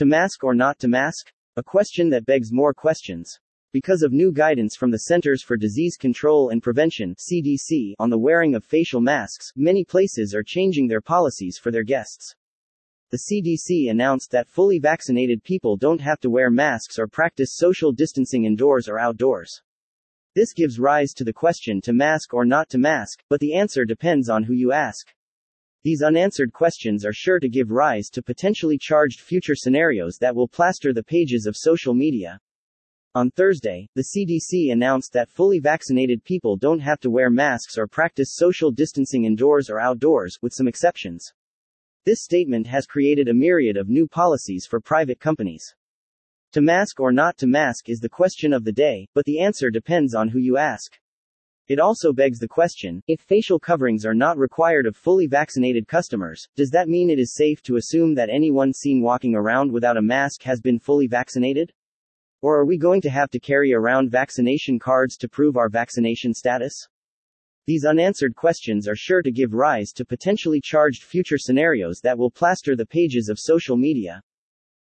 To mask or not to mask? A question that begs more questions. Because of new guidance from the Centers for Disease Control and Prevention (CDC) on the wearing of facial masks, many places are changing their policies for their guests. The CDC announced that fully vaccinated people don't have to wear masks or practice social distancing indoors or outdoors. This gives rise to the question to mask or not to mask, but the answer depends on who you ask. These unanswered questions are sure to give rise to potentially charged future scenarios that will plaster the pages of social media. On Thursday, the CDC announced that fully vaccinated people don't have to wear masks or practice social distancing indoors or outdoors, with some exceptions. This statement has created a myriad of new policies for private companies. To mask or not to mask is the question of the day, but the answer depends on who you ask. It also begs the question if facial coverings are not required of fully vaccinated customers, does that mean it is safe to assume that anyone seen walking around without a mask has been fully vaccinated? Or are we going to have to carry around vaccination cards to prove our vaccination status? These unanswered questions are sure to give rise to potentially charged future scenarios that will plaster the pages of social media.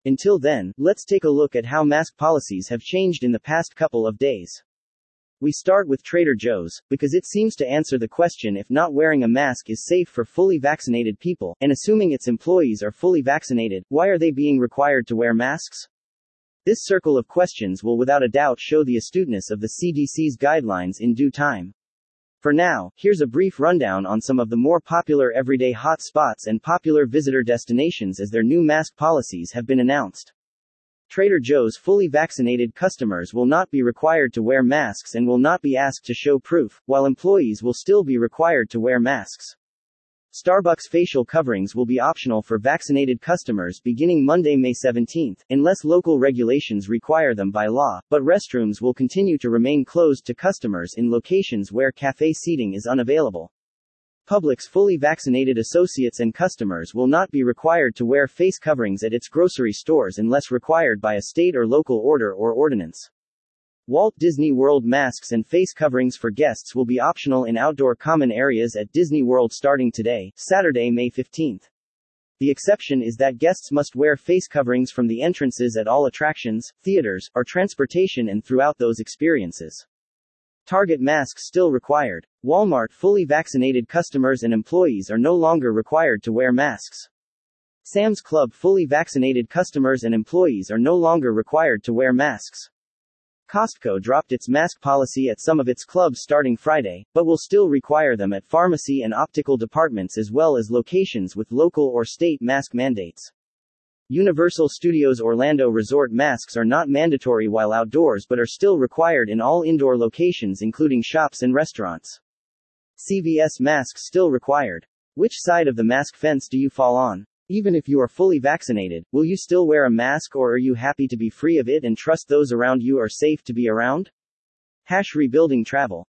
Until then, let's take a look at how mask policies have changed in the past couple of days. We start with Trader Joe's, because it seems to answer the question if not wearing a mask is safe for fully vaccinated people, and assuming its employees are fully vaccinated, why are they being required to wear masks? This circle of questions will without a doubt show the astuteness of the CDC's guidelines in due time. For now, here's a brief rundown on some of the more popular everyday hot spots and popular visitor destinations as their new mask policies have been announced. Trader Joe's fully vaccinated customers will not be required to wear masks and will not be asked to show proof, while employees will still be required to wear masks. Starbucks facial coverings will be optional for vaccinated customers beginning Monday, May 17, unless local regulations require them by law, but restrooms will continue to remain closed to customers in locations where cafe seating is unavailable. Publix fully vaccinated associates and customers will not be required to wear face coverings at its grocery stores unless required by a state or local order or ordinance. Walt Disney World masks and face coverings for guests will be optional in outdoor common areas at Disney World starting today, Saturday, May 15. The exception is that guests must wear face coverings from the entrances at all attractions, theaters, or transportation and throughout those experiences. Target masks still required. Walmart fully vaccinated customers and employees are no longer required to wear masks. Sam's Club fully vaccinated customers and employees are no longer required to wear masks. Costco dropped its mask policy at some of its clubs starting Friday, but will still require them at pharmacy and optical departments as well as locations with local or state mask mandates. Universal Studios Orlando Resort masks are not mandatory while outdoors but are still required in all indoor locations including shops and restaurants. CVS masks still required. Which side of the mask fence do you fall on? Even if you are fully vaccinated, will you still wear a mask or are you happy to be free of it and trust those around you are safe to be around? Hash rebuilding travel.